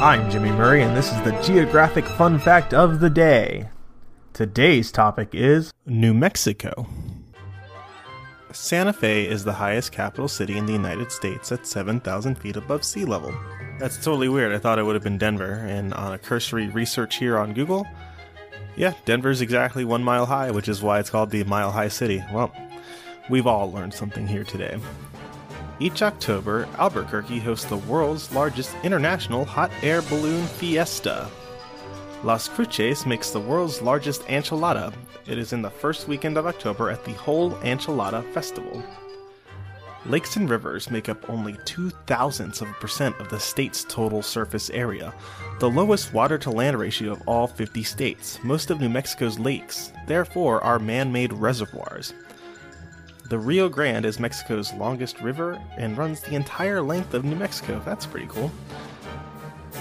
I'm Jimmy Murray, and this is the Geographic Fun Fact of the Day. Today's topic is New Mexico. Santa Fe is the highest capital city in the United States at 7,000 feet above sea level. That's totally weird. I thought it would have been Denver, and on a cursory research here on Google, yeah, Denver's exactly one mile high, which is why it's called the Mile High City. Well, we've all learned something here today. Each October, Albuquerque hosts the world's largest international hot air balloon fiesta. Las Cruces makes the world's largest enchilada. It is in the first weekend of October at the Whole Enchilada Festival. Lakes and rivers make up only two thousandths of a percent of the state's total surface area, the lowest water to land ratio of all 50 states. Most of New Mexico's lakes, therefore, are man made reservoirs. The Rio Grande is Mexico's longest river and runs the entire length of New Mexico. That's pretty cool.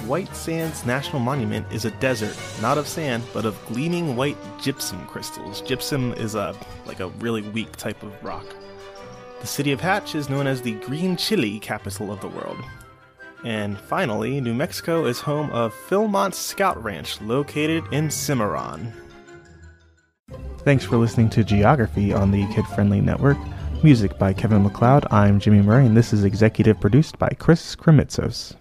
White Sands National Monument is a desert, not of sand, but of gleaming white gypsum crystals. Gypsum is a like a really weak type of rock. The city of Hatch is known as the green chili capital of the world. And finally, New Mexico is home of Philmont Scout Ranch, located in Cimarron. Thanks for listening to Geography on the Kid Friendly Network. Music by Kevin MacLeod. I'm Jimmy Murray, and this is executive produced by Chris Kremitzos.